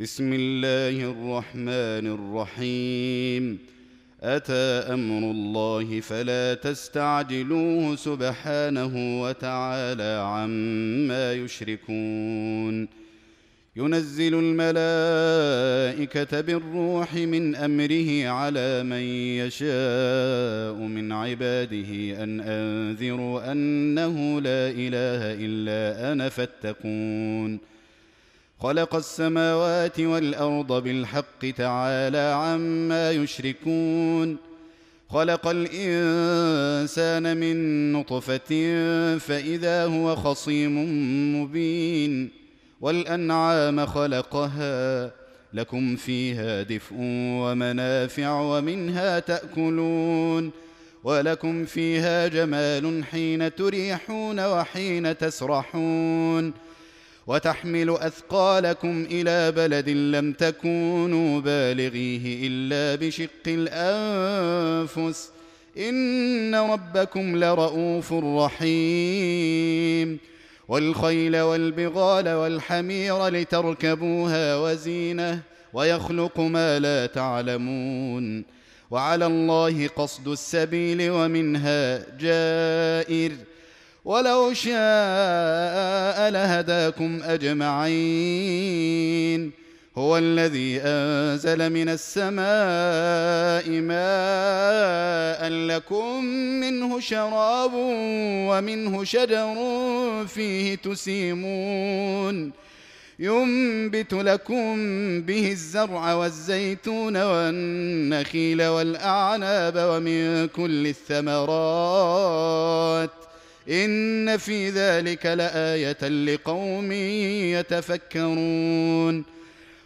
بسم الله الرحمن الرحيم. أتى أمر الله فلا تستعجلوه سبحانه وتعالى عما يشركون. ينزل الملائكة بالروح من أمره على من يشاء من عباده أن أنذروا أنه لا إله إلا أنا فاتقون. خلق السماوات والأرض بالحق تعالى عما يشركون. خلق الإنسان من نطفة فإذا هو خصيم مبين. والأنعام خلقها لكم فيها دفء ومنافع ومنها تأكلون. ولكم فيها جمال حين تريحون وحين تسرحون. وتحمل أثقالكم إلى بلد لم تكونوا بالغيه إلا بشق الأنفس. إن ربكم لرؤوف رحيم. والخيل والبغال والحمير لتركبوها وزينة ويخلق ما لا تعلمون. وعلى الله قصد السبيل ومنها جائر. ولو شاء لهداكم أجمعين. هو الذي أنزل من السماء ماء لكم منه شراب ومنه شجر فيه تسيمون. ينبت لكم به الزرع والزيتون والنخيل والأعناب ومن كل الثمرات. ان في ذلك لايه لقوم يتفكرون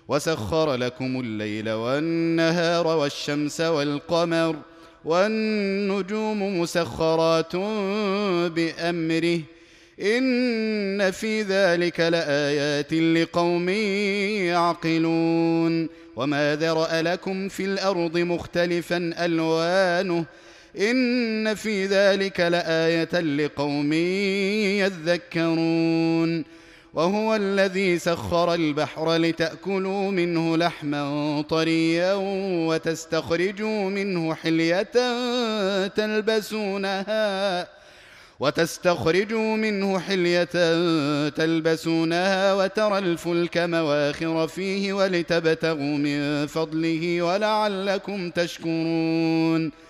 وسخر لكم الليل والنهار والشمس والقمر والنجوم مسخرات بامره ان في ذلك لايات لقوم يعقلون وما ذرا لكم في الأرض مختلفا الوانه إن في ذلك لآية لقوم يذكرون. وهو الذي سخر البحر لتأكلوا منه لحما طريا وتستخرجوا منه حلية تلبسونها وتستخرجوا منه حلية تلبسونها وترى الفلك مواخر فيه ولتبتغوا من فضله ولعلكم تشكرون.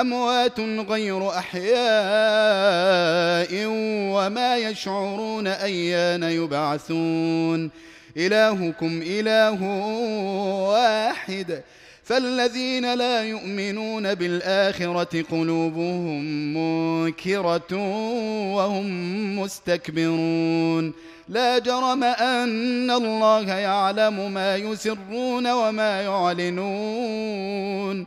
أموات غير أحياء وما يشعرون أيان يبعثون. إلهكم إله واحد. فالذين لا يؤمنون بالآخرة قلوبهم منكرة وهم مستكبرون. لا جرم أن الله يعلم ما يسرون وما يعلنون.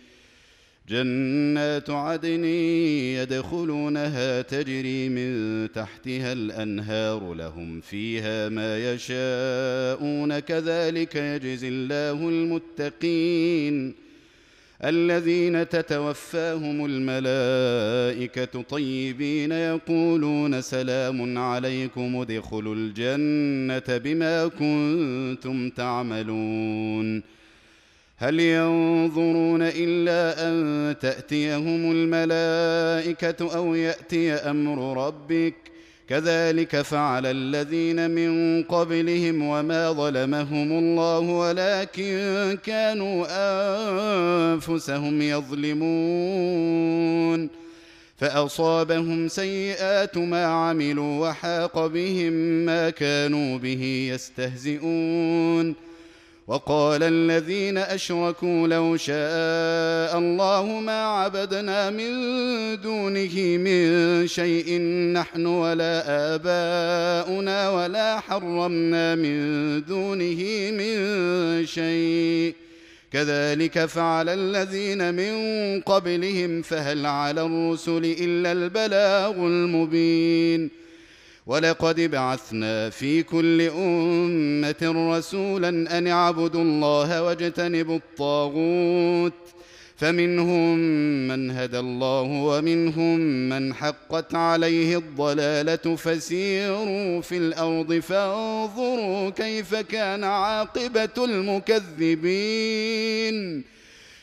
جنات عدن يدخلونها تجري من تحتها الأنهار لهم فيها ما يشاءون كذلك يجزي الله المتقين الذين تتوفاهم الملائكة طيبين يقولون سلام عليكم ادخلوا الجنة بما كنتم تعملون هل ينظرون إلا أن تأتيهم الملائكة أو يأتي أمر ربك؟ كذلك فعل الذين من قبلهم وما ظلمهم الله ولكن كانوا أنفسهم يظلمون. فأصابهم سيئات ما عملوا وحاق بهم ما كانوا به يستهزئون. وقال الذين أشركوا لو شاء الله ما عبدنا من دونه من شيء نحن ولا آباؤنا ولا حرمنا من دونه من شيء. كذلك فعل الذين من قبلهم فهل على الرسل إلا البلاغ المبين. ولقد بعثنا في كل أمة رسولا أن اعبدوا الله واجتنبوا الطاغوت. فمنهم من هدى الله ومنهم من حقت عليه الضلالة. فسيروا في الأرض فانظروا كيف كان عاقبة المكذبين.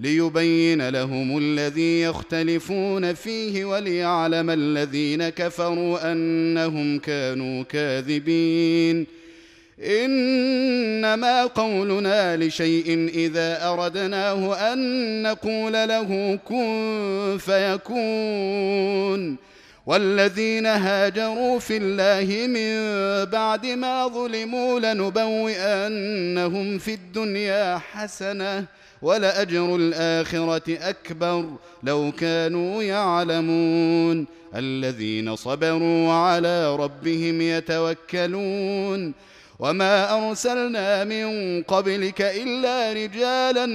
ليبين لهم الذي يختلفون فيه وليعلم الذين كفروا أنهم كانوا كاذبين. إنما قولنا لشيء إذا أردناه أن نقول له كن فيكون. والذين هاجروا في الله من بعد ما ظلموا لنبوئنهم في الدنيا حسنة ولأجر الآخرة أكبر لو كانوا يعلمون. الذين صبروا وعلى ربهم يتوكلون. وما أرسلنا من قبلك إلا رجالا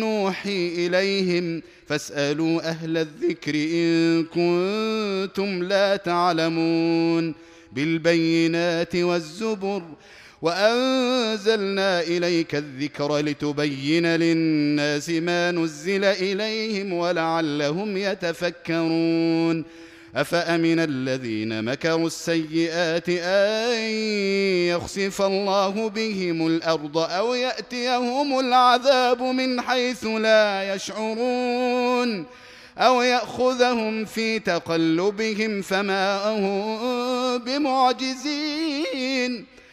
نوحي إليهم. فاسألوا أهل الذكر إن كنتم لا تعلمون. بالبينات والزبر وأنزلنا إليك الذكر لتبين للناس ما نزل إليهم ولعلهم يتفكرون. أفأمن الذين مكروا السيئات أن يخسف الله بهم الأرض أو يأتيهم العذاب من حيث لا يشعرون أو يأخذهم في تقلبهم فما هم بمعجزين.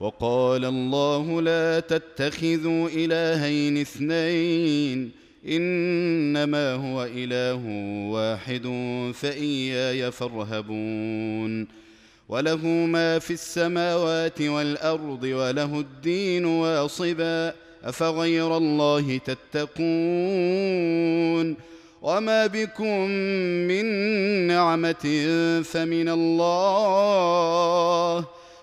وقال الله لا تتخذوا إلهين اثنين إنما هو إله واحد فإياي فارهبون. وله ما في السماوات والأرض وله الدين واصبا أفغير الله تتقون؟ وما بكم من نعمة فمن الله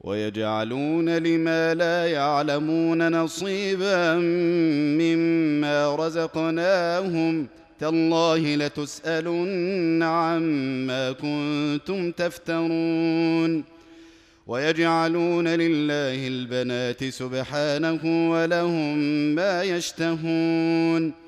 ويجعلون لما لا يعلمون نصيبا مما رزقناهم تالله لتسألن عما كنتم تفترون. ويجعلون لله البنات سبحانه ولهم ما يشتهون.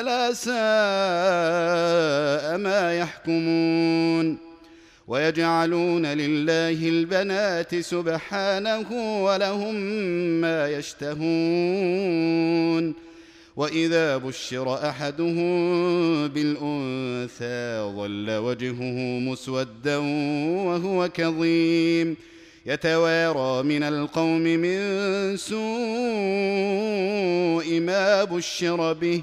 ألا ساء ما يحكمون ويجعلون لله البنات سبحانه ولهم ما يشتهون وإذا بشر أحدهم بالأنثى ظل وجهه مسودا وهو كظيم يتوارى من القوم من سوء ما بشر به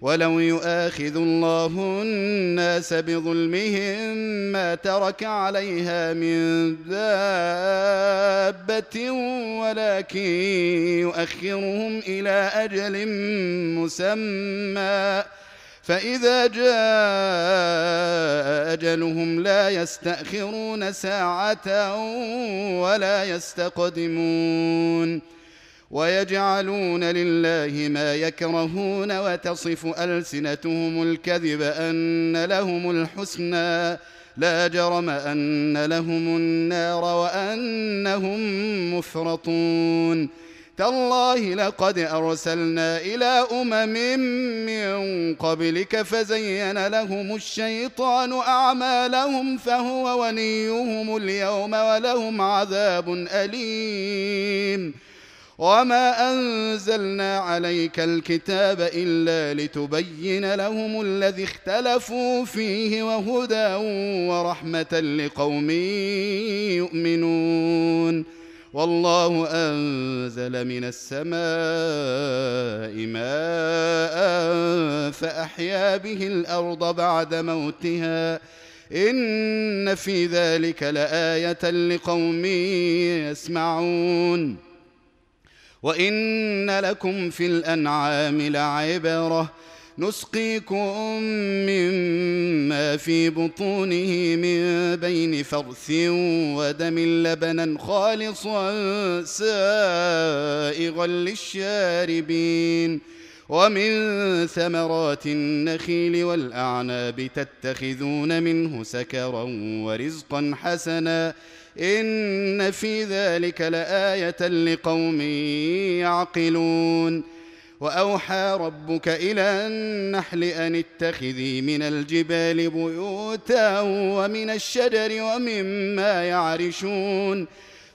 ولو يؤاخذ الله الناس بظلمهم ما ترك عليها من دابة ولكن يؤخرهم إلى أجل مسمى. فإذا جاء أجلهم لا يستأخرون ساعة ولا يستقدمون. ويجعلون لله ما يكرهون وتصف ألسنتهم الكذب أن لهم الحسنى. لا جرم أن لهم النار وأنهم مفرطون. تالله لقد أرسلنا إلى أمم من قبلك فزين لهم الشيطان أعمالهم فهو وليهم اليوم ولهم عذاب أليم. وما انزلنا عليك الكتاب الا لتبين لهم الذي اختلفوا فيه وهدى ورحمه لقوم يؤمنون والله انزل من السماء ماء فاحيا به الأرض بعد موتها ان في ذلك لايه لقوم يسمعون وإن لكم في الأنعام لعبرة. نسقيكم مما في بطونه من بين فرث ودم لبنا خالصا سائغا للشاربين. ومن ثمرات النخيل والأعناب تتخذون منه سكرا ورزقا حسنا. ان في ذلك لايه لقوم يعقلون واوحى ربك إلى النحل ان اتخذي من الجبال بيوتا ومن الشجر ومما يعرشون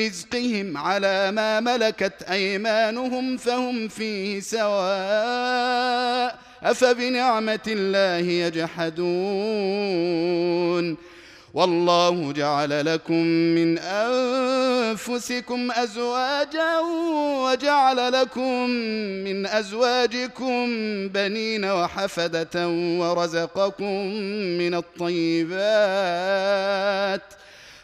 رزقهم على ما ملكت أيمانهم فهم فيه سواء أفبنعمة الله يجحدون والله جعل لكم من أنفسكم أزواجا وجعل لكم من أزواجكم بنين وحفدة ورزقكم من الطيبات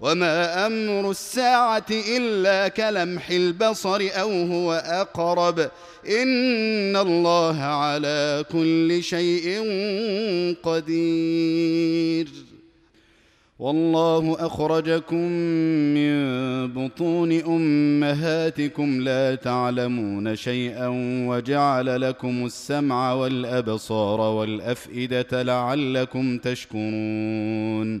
وما أمر الساعة الا كلمح البصر أو هو اقرب ان الله على كل شيء قدير. والله اخرجكم من بطون امهاتكم لا تعلمون شيئا وجعل لكم السمع والابصار والافئده لعلكم تشكرون.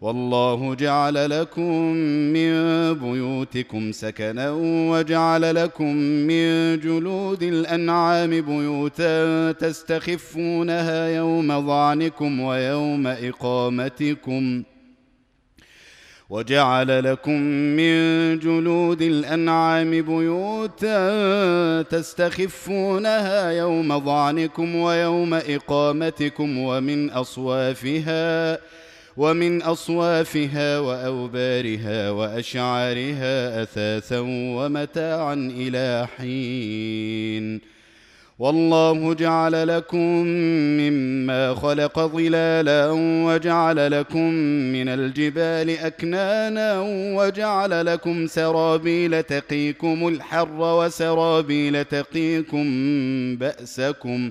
والله جعل لكم من بيوتكم سكنا وجعل لكم من جلود الأنعام بيوتا تستخفونها يوم ظعنكم ويوم إقامتكم وجعل لكم من جلود الأنعام بيوتا تستخفونها يوم ظعنكم ويوم إقامتكم ومن أصوافها ومن أصوافها وأوبارها وأشعارها أثاثا ومتاعا إلى حين. والله جعل لكم مما خلق ظلالا وجعل لكم من الجبال أكنانا وجعل لكم سرابيل تقيكم الحر وسرابيل تقيكم بأسكم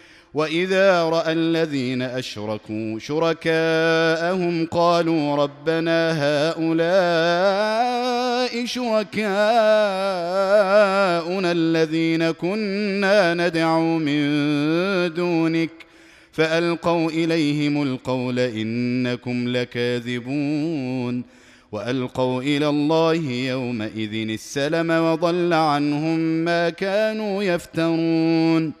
وإذا رأى الذين أشركوا شركاءهم قالوا ربنا هؤلاء شركاءنا الذين كنا ندعو من دونك فألقوا إليهم القول إنكم لكاذبون وألقوا إلى الله يومئذ السلم وضل عنهم ما كانوا يفترون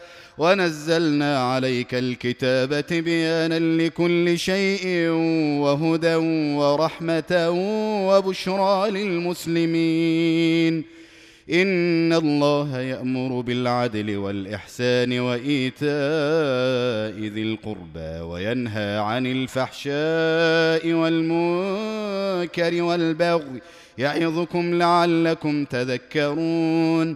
ونزلنا عليك الكتاب بيانا لكل شيء وهدى ورحمه وبشرى للمسلمين ان الله يامر بالعدل والاحسان وايتاء ذي القربى وينهى عن الفحشاء والمنكر والبغي يعظكم لعلكم تذكرون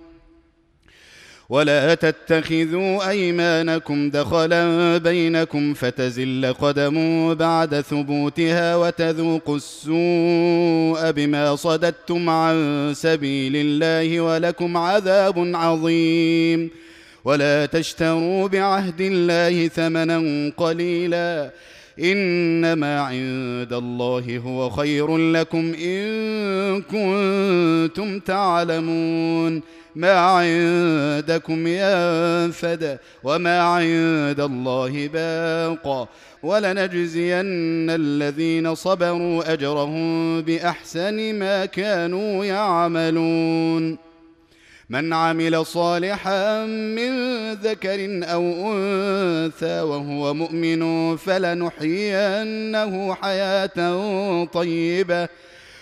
ولا تتخذوا أيمانكم دخلا بينكم فتزل قدم بعد ثبوتها وتذوقوا السوء بما صددتم عن سبيل الله ولكم عذاب عظيم. ولا تشتروا بعهد الله ثمنا قليلا. إنما عند الله هو خير لكم إن كنتم تعلمون. ما عندكم ينفد وما عند الله باق. ولنجزين الذين صبروا أجرهم بأحسن ما كانوا يعملون. من عمل صالحا من ذكر أو أنثى وهو مؤمن فلنحيينه حياة طيبة.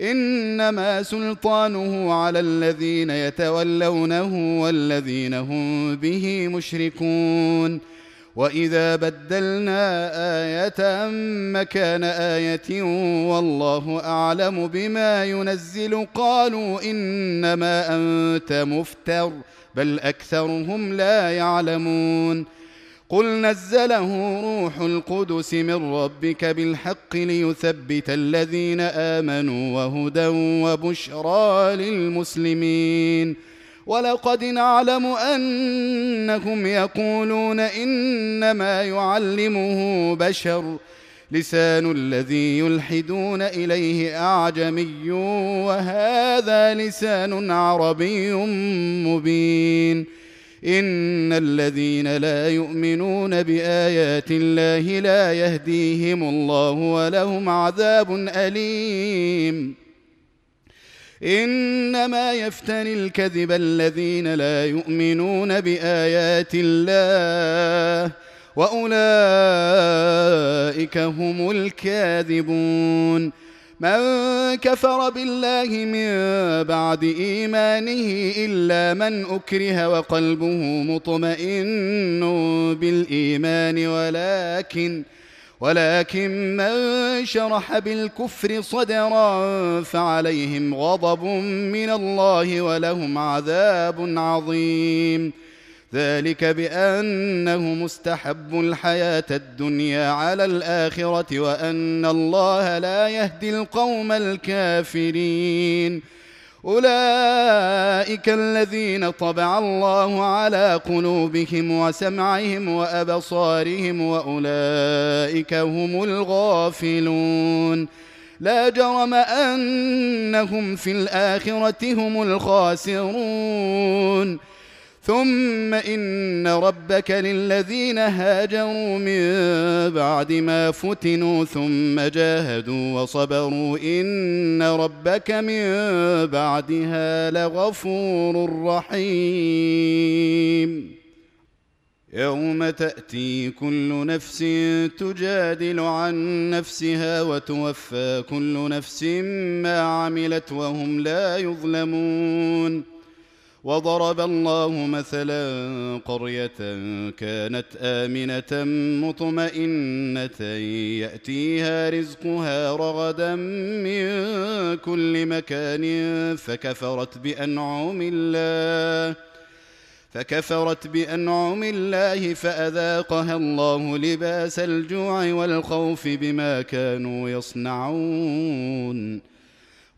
إنما سلطانه على الذين يتولونه والذين هم به مشركون. وإذا بدلنا آية مكان آية والله أعلم بما ينزل. قالوا إنما أنت مفتر بل أكثرهم لا يعلمون. قل نزله روح القدس من ربك بالحق ليثبت الذين امنوا وهدى وبشرى للمسلمين ولقد نعلم انهم يقولون انما يعلمه بشر لسان الذي يلحدون اليه اعجمي وهذا لسان عربي مبين ان الذين لا يؤمنون بايات الله لا يهديهم الله ولهم عذاب اليم. انما يفتري الكذب الذين لا يؤمنون بايات الله واولئك هم الكاذبون. من كفر بالله من بعد إيمانه إلا من أكره وقلبه مطمئن بالإيمان ولكن ولكن من شرح بالكفر صدرا فعليهم غضب من الله ولهم عذاب عظيم. ذلك بانهم استحبوا الحياة الدنيا على الآخرة وأن الله لا يهدي القوم الكافرين. أولئك الذين طبع الله على قلوبهم وسمعهم وأبصارهم وأولئك هم الغافلون. لا جرم أنهم في الآخرة هم الخاسرون. ثم إن ربك للذين هاجروا من بعد ما فتنوا ثم جاهدوا وصبروا إن ربك من بعدها لغفور رحيم. يوم تأتي كل نفس تجادل عن نفسها وتوفى كل نفس ما عملت وهم لا يظلمون. وضرب الله مثلا قرية كانت آمنة مطمئنة يأتيها رزقها رغدا من كل مكان فكفرت بأنعم الله فكفرت بأنعم الله فأذاقها الله لباس الجوع والخوف بما كانوا يصنعون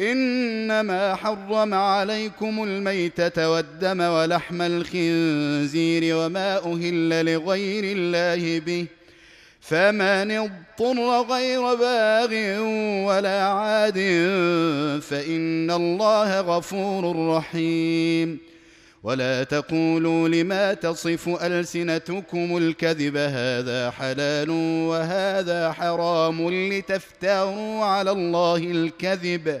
إنما حرم عليكم الميتة والدم ولحم الخنزير وما أهل لغير الله به فمن اضطر غير باغ ولا عاد فإن الله غفور رحيم. ولا تقولوا لما تصف ألسنتكم الكذب هذا حلال وهذا حرام لتفتروا على الله الكذب.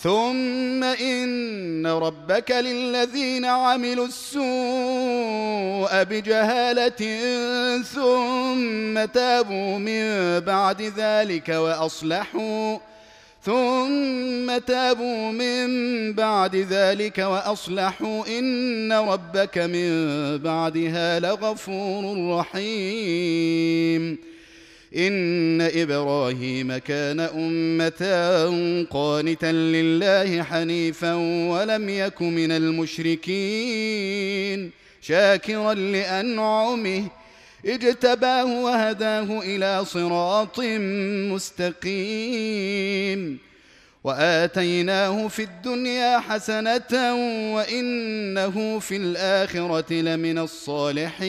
ثم ان ربك للذين عملوا السوء بجهاله ثم تابوا من بعد ذلك واصلحوا ثم تابوا من بعد ذلك واصلحوا ان ربك من بعدها لغفور رحيم إن إبراهيم كان أمة قانتا لله حنيفا ولم يك من المشركين شاكرا لأنعمه اجتباه وهداه إلى صراط مستقيم. وآتيناه في الدنيا حسنة وإنه في الآخرة لمن الصالحين.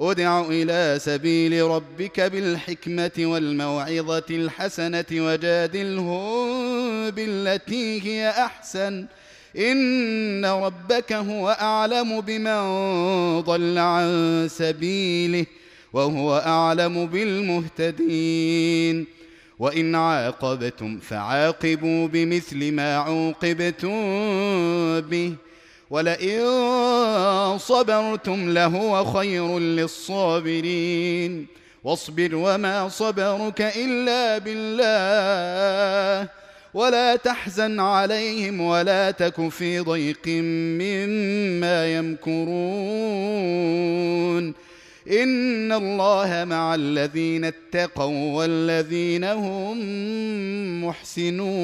ادع إلى سبيل ربك بالحكمة والموعظة الحسنة وجادلهم بالتي هي أحسن. إن ربك هو أعلم بمن ضل عن سبيله وهو أعلم بالمهتدين. وإن عاقبتم فعاقبوا بمثل ما عوقبتم به. ولئن صبرتم لهو خير للصابرين. واصبر وما صبرك إلا بالله. ولا تحزن عليهم ولا تك في ضيق مما يمكرون. إن الله مع الذين اتقوا والذين هم محسنون.